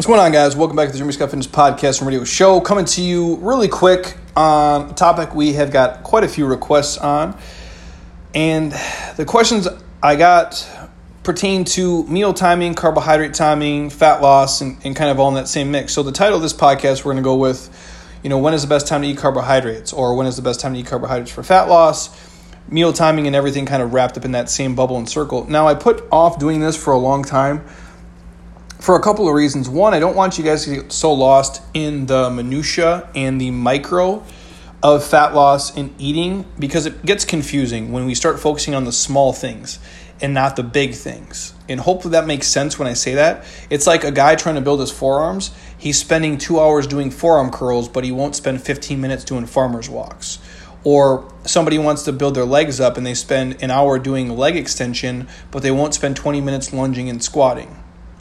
What's going on, guys? Welcome back to the Jeremy Scott Fitness Podcast and Radio Show. Coming to you really quick on a topic we have got quite a few requests on. And the questions I got pertain to meal timing, carbohydrate timing, fat loss, and, and kind of all in that same mix. So, the title of this podcast, we're going to go with, you know, when is the best time to eat carbohydrates, or when is the best time to eat carbohydrates for fat loss, meal timing, and everything kind of wrapped up in that same bubble and circle. Now, I put off doing this for a long time for a couple of reasons. One, I don't want you guys to get so lost in the minutia and the micro of fat loss and eating because it gets confusing when we start focusing on the small things and not the big things. And hopefully that makes sense when I say that. It's like a guy trying to build his forearms. He's spending two hours doing forearm curls, but he won't spend 15 minutes doing farmer's walks. Or somebody wants to build their legs up and they spend an hour doing leg extension, but they won't spend 20 minutes lunging and squatting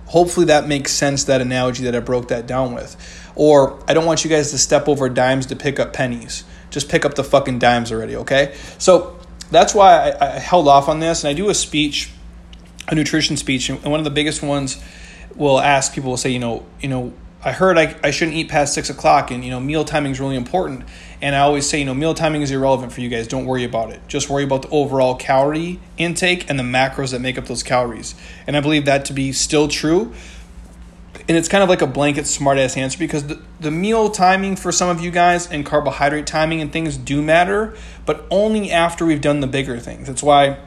Hopefully that makes sense, that analogy that I broke that down with. Or I don't want you guys to step over dimes to pick up pennies. Just pick up the fucking dimes already, okay? So that's why I, I held off on this. And I do a speech, a nutrition speech, and one of the biggest ones will ask people will say, you know, you know, I heard I, I shouldn't eat past six o'clock, and you know, meal timing is really important. And I always say, you know, meal timing is irrelevant for you guys. Don't worry about it. Just worry about the overall calorie intake and the macros that make up those calories. And I believe that to be still true. And it's kind of like a blanket smartass answer because the, the meal timing for some of you guys and carbohydrate timing and things do matter, but only after we've done the bigger things. That's why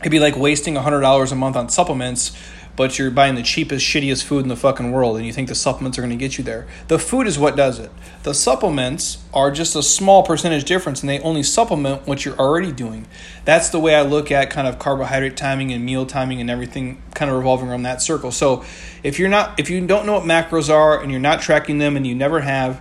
it'd be like wasting $100 a month on supplements but you're buying the cheapest, shittiest food in the fucking world and you think the supplements are going to get you there. The food is what does it. The supplements are just a small percentage difference and they only supplement what you're already doing. That's the way I look at kind of carbohydrate timing and meal timing and everything kind of revolving around that circle. So if you're not if you don't know what macros are and you're not tracking them and you never have,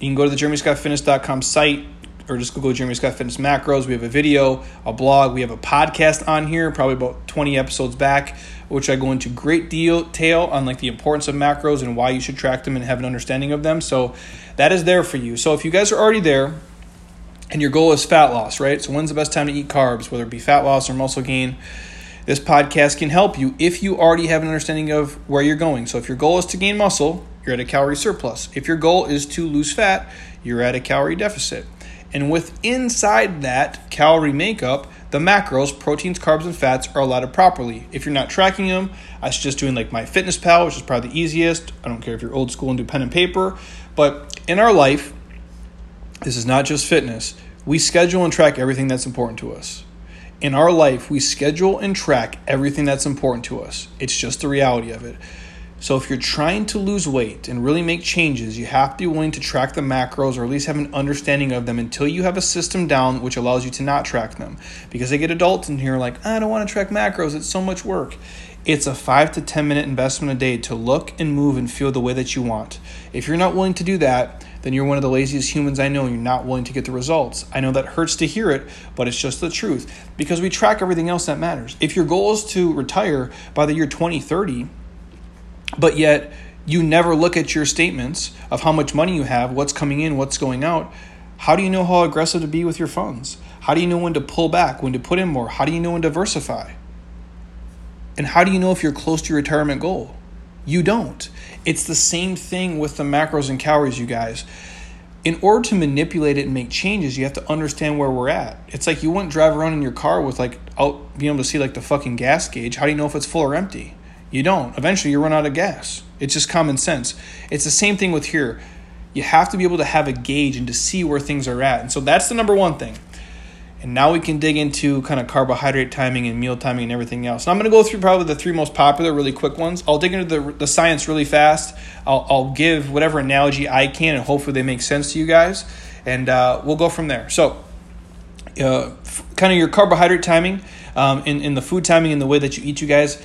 you can go to the jeremyscottfitness.com site or just Google Jeremy Scott Fitness Macros. We have a video, a blog, we have a podcast on here, probably about 20 episodes back, which I go into great detail on like the importance of macros and why you should track them and have an understanding of them. So that is there for you. So if you guys are already there and your goal is fat loss, right? So when's the best time to eat carbs, whether it be fat loss or muscle gain? This podcast can help you if you already have an understanding of where you're going. So if your goal is to gain muscle, you're at a calorie surplus. If your goal is to lose fat, you're at a calorie deficit. And with inside that calorie makeup, the macros, proteins, carbs, and fats are allotted properly. If you're not tracking them, I suggest doing like MyFitnessPal, which is probably the easiest. I don't care if you're old school and do pen and paper. But in our life, this is not just fitness. We schedule and track everything that's important to us. In our life, we schedule and track everything that's important to us. It's just the reality of it. So if you're trying to lose weight and really make changes, you have to be willing to track the macros or at least have an understanding of them until you have a system down which allows you to not track them. Because they get adults in here like, I don't want to track macros, it's so much work. It's a five to 10 minute investment a day to look and move and feel the way that you want. If you're not willing to do that, then you're one of the laziest humans I know and you're not willing to get the results. I know that hurts to hear it, but it's just the truth because we track everything else that matters. If your goal is to retire by the year 2030, but yet you never look at your statements of how much money you have, what's coming in, what's going out. How do you know how aggressive to be with your funds? How do you know when to pull back, when to put in more? How do you know when to diversify? And how do you know if you're close to your retirement goal? You don't. It's the same thing with the macros and calories, you guys. In order to manipulate it and make changes, you have to understand where we're at. It's like you wouldn't drive around in your car with like out being able to see like the fucking gas gauge. How do you know if it's full or empty? You don't. Eventually, you run out of gas. It's just common sense. It's the same thing with here. You have to be able to have a gauge and to see where things are at. And so that's the number one thing. And now we can dig into kind of carbohydrate timing and meal timing and everything else. And I'm going to go through probably the three most popular, really quick ones. I'll dig into the, the science really fast. I'll, I'll give whatever analogy I can, and hopefully they make sense to you guys. And uh, we'll go from there. So, uh, kind of your carbohydrate timing um, in, in the food timing and the way that you eat, you guys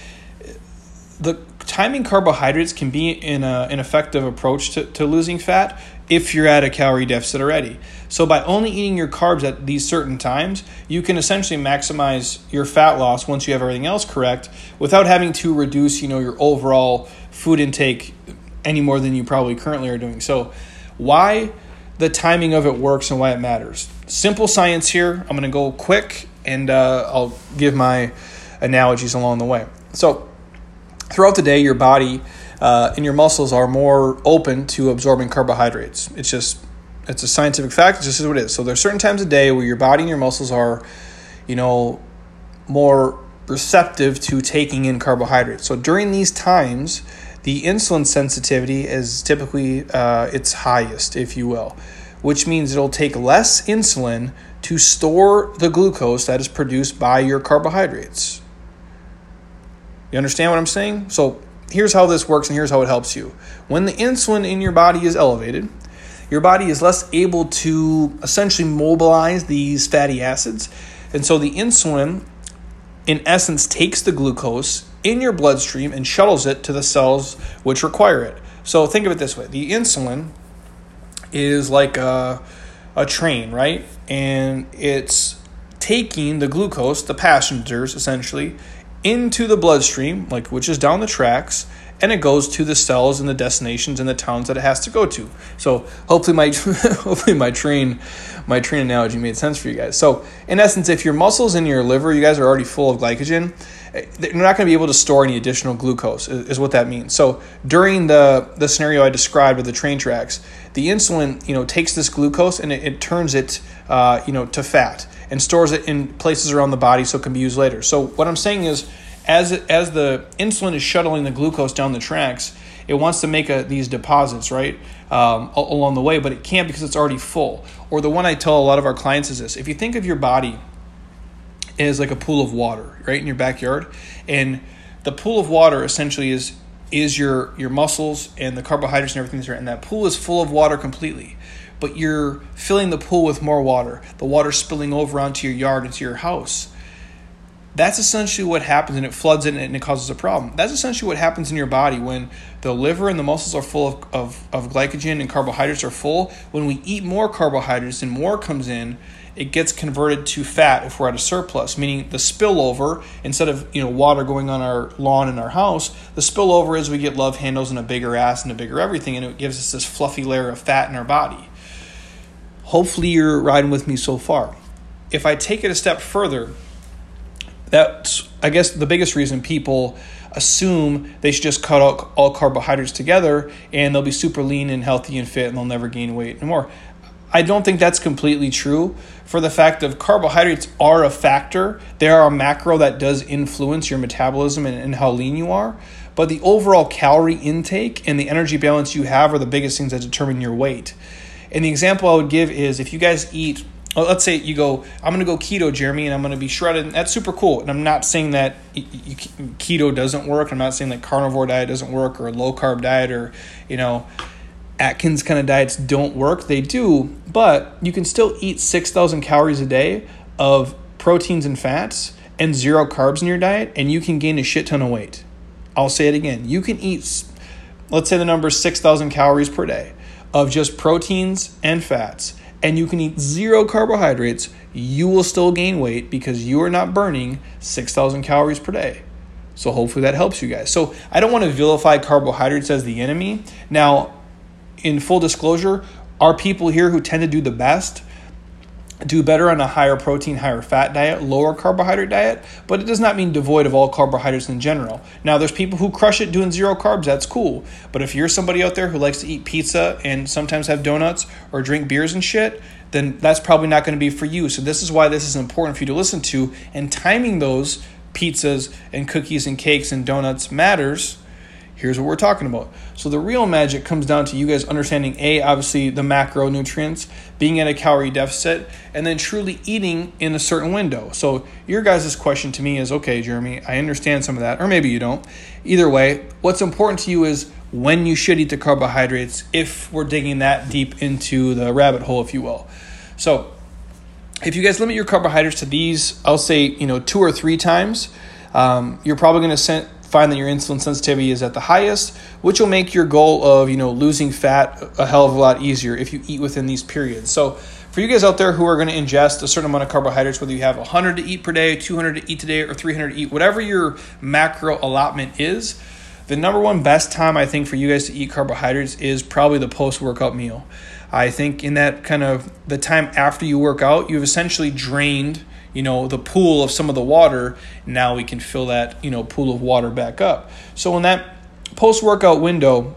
the timing carbohydrates can be an, uh, an effective approach to, to losing fat if you're at a calorie deficit already. So by only eating your carbs at these certain times, you can essentially maximize your fat loss once you have everything else correct without having to reduce, you know, your overall food intake any more than you probably currently are doing. So why the timing of it works and why it matters. Simple science here. I'm going to go quick and uh, I'll give my analogies along the way. So throughout the day, your body uh, and your muscles are more open to absorbing carbohydrates. It's just it's a scientific fact. It's just what it is. So there's certain times a day where your body and your muscles are, you know, more receptive to taking in carbohydrates. So during these times, the insulin sensitivity is typically uh, its highest, if you will, which means it'll take less insulin to store the glucose that is produced by your carbohydrates. You understand what I'm saying? So here's how this works and here's how it helps you. When the insulin in your body is elevated, your body is less able to essentially mobilize these fatty acids. And so the insulin, in essence, takes the glucose in your bloodstream and shuttles it to the cells which require it. So think of it this way the insulin is like a, a train, right? And it's taking the glucose, the passengers essentially, into the bloodstream, like which is down the tracks, and it goes to the cells and the destinations and the towns that it has to go to. So hopefully my hopefully my train my train analogy made sense for you guys. So in essence, if your muscles and your liver, you guys are already full of glycogen, eh, they're not going to be able to store any additional glucose. Is what that means. So during the the scenario I described with the train tracks, the insulin you know takes this glucose and it, it turns it uh, you know to fat and stores it in places around the body so it can be used later. So what I'm saying is as it, as the insulin is shuttling the glucose down the tracks, it wants to make a, these deposits right um, along the way, but it can't because it's already full. Or the one I tell a lot of our clients is this: if you think of your body as like a pool of water, right in your backyard, and the pool of water essentially is is your your muscles and the carbohydrates and everything that's and that pool is full of water completely but you're filling the pool with more water, the water spilling over onto your yard, into your house. That's essentially what happens, and it floods in and it causes a problem. That's essentially what happens in your body when the liver and the muscles are full of, of, of glycogen and carbohydrates are full. When we eat more carbohydrates and more comes in, it gets converted to fat if we're at a surplus, meaning the spillover, instead of you know water going on our lawn in our house, the spillover is we get love handles and a bigger ass and a bigger everything, and it gives us this fluffy layer of fat in our body. Hopefully, you're riding with me so far. If I take it a step further, that's, I guess, the biggest reason people assume they should just cut out all carbohydrates together and they'll be super lean and healthy and fit and they'll never gain weight anymore. I don't think that's completely true for the fact of carbohydrates are a factor. They are a macro that does influence your metabolism and, and how lean you are. But the overall calorie intake and the energy balance you have are the biggest things that determine your weight. And the example I would give is if you guys eat well, let's say you go, I'm going to go keto, Jeremy, and I'm going to be shredded. That's super cool. And I'm not saying that keto doesn't work. I'm not saying that carnivore diet doesn't work or a low carb diet or, you know, Atkins kind of diets don't work. They do, but you can still eat 6,000 calories a day of proteins and fats and zero carbs in your diet, and you can gain a shit ton of weight. I'll say it again. You can eat, let's say the number is 6,000 calories per day of just proteins and fats and you can eat zero carbohydrates, you will still gain weight because you are not burning 6,000 calories per day. So hopefully that helps you guys. So I don't want to vilify carbohydrates as the enemy. Now, in full disclosure, our people here who tend to do the best do better on a higher protein, higher fat diet, lower carbohydrate diet, but it does not mean devoid of all carbohydrates in general. Now, there's people who crush it doing zero carbs, that's cool. But if you're somebody out there who likes to eat pizza and sometimes have donuts or drink beers and shit, then that's probably not going to be for you. So, this is why this is important for you to listen to. And timing those pizzas and cookies and cakes and donuts matters here's what we're talking about. So the real magic comes down to you guys understanding A, obviously the macronutrients, being at a calorie deficit, and then truly eating in a certain window. So your guys' question to me is okay, Jeremy, I understand some of that, or maybe you don't. Either way, what's important to you is when you should eat the carbohydrates if we're digging that deep into the rabbit hole, if you will. So if you guys limit your carbohydrates to these, I'll say, you know, two or three times, um, you're probably going to find that your insulin sensitivity is at the highest, which will make your goal of you know losing fat a hell of a lot easier if you eat within these periods. So for you guys out there who are going to ingest a certain amount of carbohydrates, whether you have 100 to eat per day, 200 to eat today, or 300 to eat, whatever your macro allotment is, the number one best time I think for you guys to eat carbohydrates is probably the post workout meal. I think in that kind of the time after you work out, you've essentially drained you know the pool of some of the water now we can fill that you know pool of water back up so in that post workout window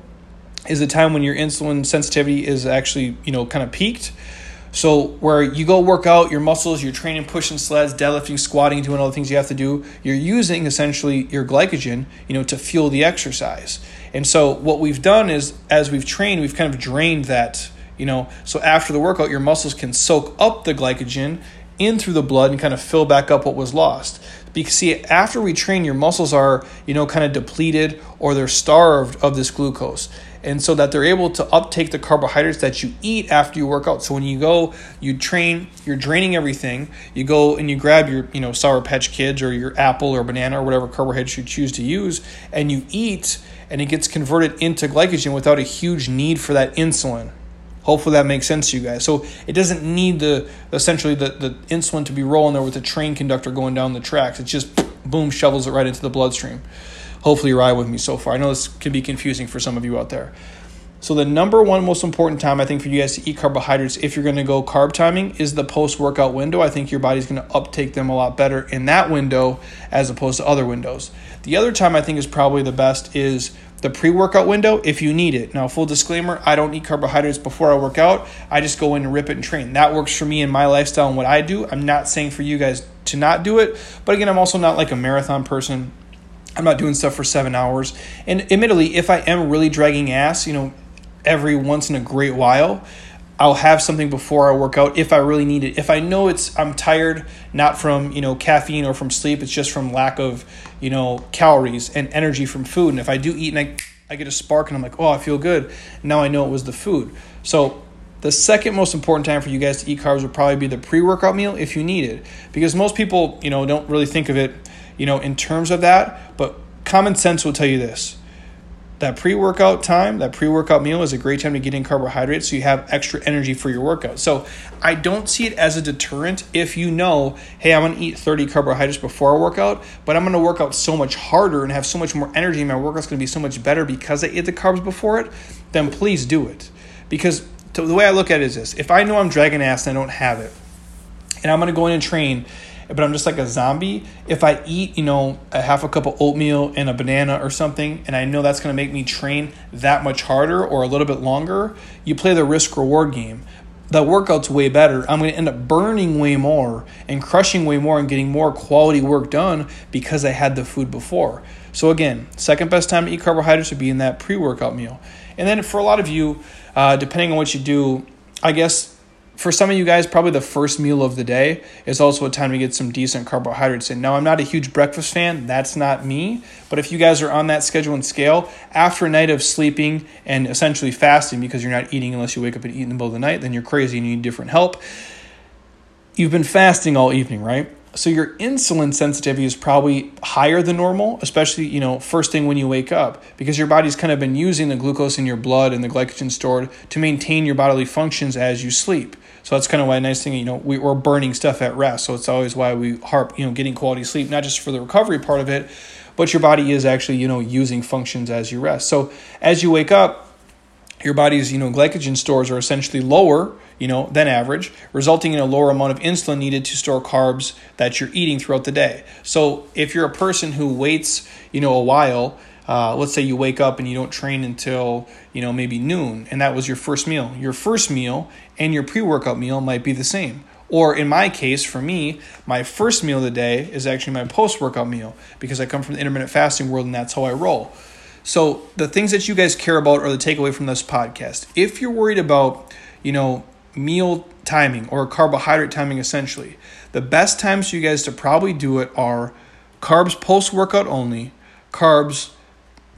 is the time when your insulin sensitivity is actually, you know, kind of peaked. So where you go work out your muscles, you're training, pushing sleds, deadlifting, squatting, doing all the things you have to do. You're using essentially your glycogen, you know, to fuel the exercise. And so what we've done is, as we've trained, we've kind of drained that, you know. So after the workout, your muscles can soak up the glycogen in through the blood and kind of fill back up what was lost. Because see, after we train, your muscles are, you know, kind of depleted or they're starved of this glucose and so that they're able to uptake the carbohydrates that you eat after you work out. So when you go, you train, you're draining everything. You go and you grab your, you know, Sour Patch Kids or your apple or banana or whatever carbohydrates you choose to use, and you eat, and it gets converted into glycogen without a huge need for that insulin. Hopefully that makes sense to you guys. So it doesn't need the essentially the, the insulin to be rolling there with the train conductor going down the tracks. It just boom shovels it right into the bloodstream hopefully you're ride with me so far. I know this can be confusing for some of you out there. So the number one most important time I think for you guys to eat carbohydrates if you're going to go carb timing is the post workout window. I think your body's going to uptake them a lot better in that window as opposed to other windows. The other time I think is probably the best is the pre-workout window if you need it. Now, full disclaimer, I don't eat carbohydrates before I work out. I just go in and rip it and train. That works for me and my lifestyle and what I do. I'm not saying for you guys to not do it, but again, I'm also not like a marathon person. I'm not doing stuff for seven hours. And admittedly, if I am really dragging ass, you know, every once in a great while, I'll have something before I work out if I really need it. If I know it's I'm tired, not from you know caffeine or from sleep, it's just from lack of you know calories and energy from food. And if I do eat and I, I get a spark and I'm like, oh, I feel good. Now I know it was the food. So the second most important time for you guys to eat carbs would probably be the pre-workout meal if you need it, because most people you know don't really think of it you know, in terms of that. But common sense will tell you this that pre workout time, that pre workout meal is a great time to get in carbohydrates so you have extra energy for your workout. So I don't see it as a deterrent if you know, hey, I'm gonna eat 30 carbohydrates before I work out, but I'm gonna work out so much harder and have so much more energy, my workout's gonna be so much better because I ate the carbs before it, then please do it. Because the way I look at it is this if I know I'm dragging ass and I don't have it, and I'm gonna go in and train but I'm just like a zombie. If I eat, you know, a half a cup of oatmeal and a banana or something, and I know that's going to make me train that much harder or a little bit longer, you play the risk reward game. The workout's way better. I'm going to end up burning way more and crushing way more and getting more quality work done because I had the food before. So, again, second best time to eat carbohydrates would be in that pre workout meal. And then for a lot of you, uh, depending on what you do, I guess for some of you guys, probably the first meal of the day is also a time to get some decent carbohydrates in. Now, I'm not a huge breakfast fan, that's not me, but if you guys are on that schedule and scale, after a night of sleeping and essentially fasting because you're not eating unless you wake up and eat in the middle of the night, then you're crazy and you need different help. You've been fasting all evening, right? So your insulin sensitivity is probably higher than normal, especially, you know, first thing when you wake up, because your body's kind of been using the glucose in your blood and the glycogen stored to maintain your bodily functions as you sleep. So that's kind of why a nice thing, you know, we, we're burning stuff at rest. So it's always why we harp, you know, getting quality sleep, not just for the recovery part of it, but your body is actually, you know, using functions as you rest. So as you wake up, your body's, you know, glycogen stores are essentially lower you know, than average, resulting in a lower amount of insulin needed to store carbs that you're eating throughout the day. So if you're a person who waits, you know, a while, uh, let's say you wake up and you don't train until you know maybe noon, and that was your first meal. Your first meal and your pre-workout meal might be the same. Or in my case, for me, my first meal of the day is actually my post-workout meal because I come from the intermittent fasting world and that's how I roll. So the things that you guys care about are the takeaway from this podcast. If you're worried about, you know, meal timing or carbohydrate timing essentially. The best times for you guys to probably do it are carbs post workout only, carbs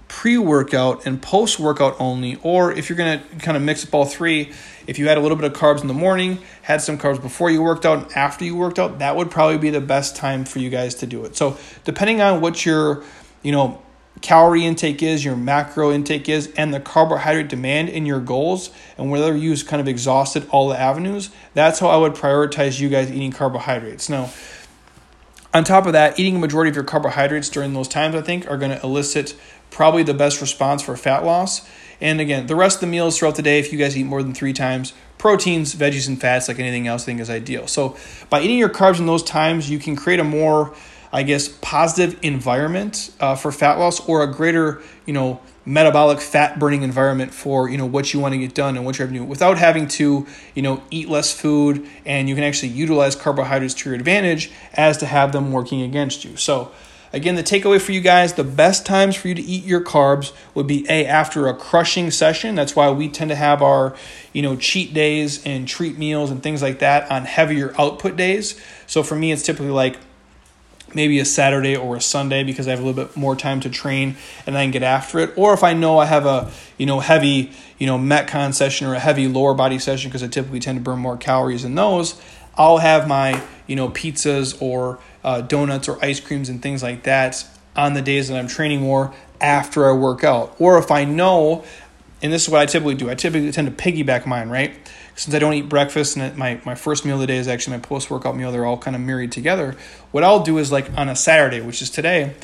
pre workout and post workout only, or if you're gonna kind of mix up all three, if you had a little bit of carbs in the morning, had some carbs before you worked out and after you worked out, that would probably be the best time for you guys to do it. So depending on what your, you know, calorie intake is, your macro intake is, and the carbohydrate demand in your goals, and whether you've kind of exhausted all the avenues, that's how I would prioritize you guys eating carbohydrates. Now, on top of that, eating a majority of your carbohydrates during those times, I think, are going to elicit probably the best response for fat loss. And again, the rest of the meals throughout the day, if you guys eat more than three times, proteins, veggies, and fats, like anything else, I think is ideal. So by eating your carbs in those times, you can create a more I guess, positive environment uh, for fat loss or a greater, you know, metabolic fat burning environment for you know what you want to get done and what you're having without having to you know eat less food and you can actually utilize carbohydrates to your advantage as to have them working against you. So again the takeaway for you guys the best times for you to eat your carbs would be a after a crushing session. That's why we tend to have our you know cheat days and treat meals and things like that on heavier output days. So for me it's typically like maybe a Saturday or a Sunday because I have a little bit more time to train and I can get after it. Or if I know I have a you know heavy you know metcon session or a heavy lower body session because I typically tend to burn more calories in those, I'll have my you know pizzas or uh, donuts or ice creams and things like that on the days that I'm training more after I work out. Or if I know, and this is what I typically do, I typically tend to piggyback mine right since I don't eat breakfast and my, my first meal of the day is actually my post workout meal, they're all kind of married together. What I'll do is like on a Saturday, which is today,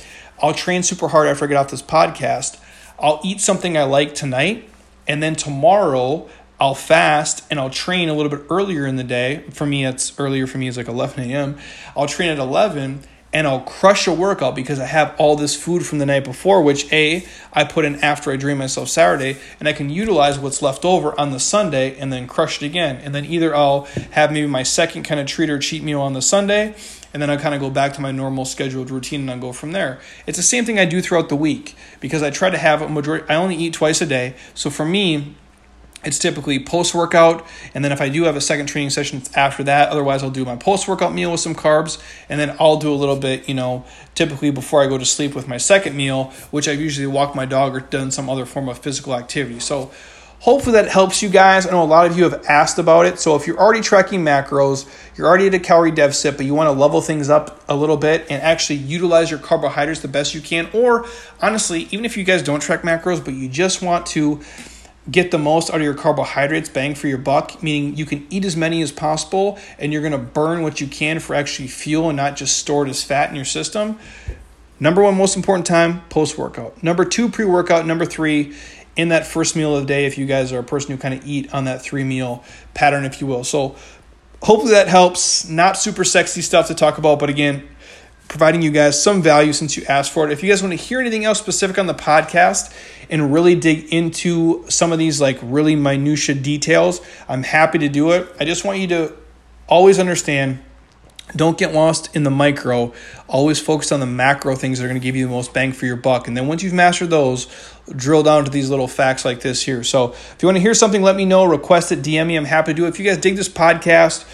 I'll train super hard after I get off this podcast. I'll eat something I like tonight, and then tomorrow I'll fast and I'll train a little bit earlier in the day. For me, it's earlier for me is like 11 a.m. I'll train at 11 and I'll crush a workout because I have all this food from the night before, which A, I put in after I drain myself Saturday, and I can utilize what's left over on the Sunday and then crush it again. And then either I'll have maybe my second kind of treat or cheat meal on the Sunday, and then I kind of go back to my normal scheduled routine and I go from there. It's the same thing I do throughout the week because I try to have a majority, I only eat twice a day. So for me, it's typically post workout, and then if I do have a second training session, it's after that. Otherwise, I'll do my post workout meal with some carbs, and then I'll do a little bit, you know, typically before I go to sleep with my second meal, which I've usually walked my dog or done some other form of physical activity. So, hopefully, that helps you guys. I know a lot of you have asked about it. So, if you're already tracking macros, you're already at a calorie deficit, but you want to level things up a little bit and actually utilize your carbohydrates the best you can, or honestly, even if you guys don't track macros, but you just want to get the most out of your carbohydrates, bang for your buck, meaning you can eat as many as possible and you're going to burn what you can for actually fuel and not just store it as fat in your system. Number one, most important time, post workout. Number two, pre workout. Number three, in that first meal of the day, if you guys are a person who kind of eat on that three meal pattern, if you will. So, hopefully that helps. Not super sexy stuff to talk about, but again, providing you guys some value since you asked for it. If you guys want to hear anything else specific on the podcast and really dig into some of these like really minutia details, I'm happy to do it. I just want you to always understand don't get lost in the micro. Always focus on the macro things that are going to give you the most bang for your buck. And then once you've mastered those, drill down to these little facts like this here. So if you want to hear something, let me know. Request it, DM me. I'm happy to do it. If you guys dig this podcast,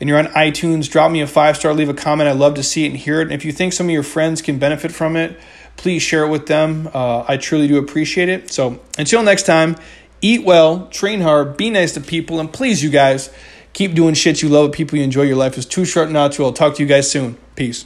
and you're on iTunes, drop me a five star, leave a comment. I'd love to see it and hear it. And if you think some of your friends can benefit from it, please share it with them. Uh, I truly do appreciate it. So until next time, eat well, train hard, be nice to people, and please, you guys, keep doing shit you love people you enjoy. Your life is too short not to. I'll talk to you guys soon. Peace.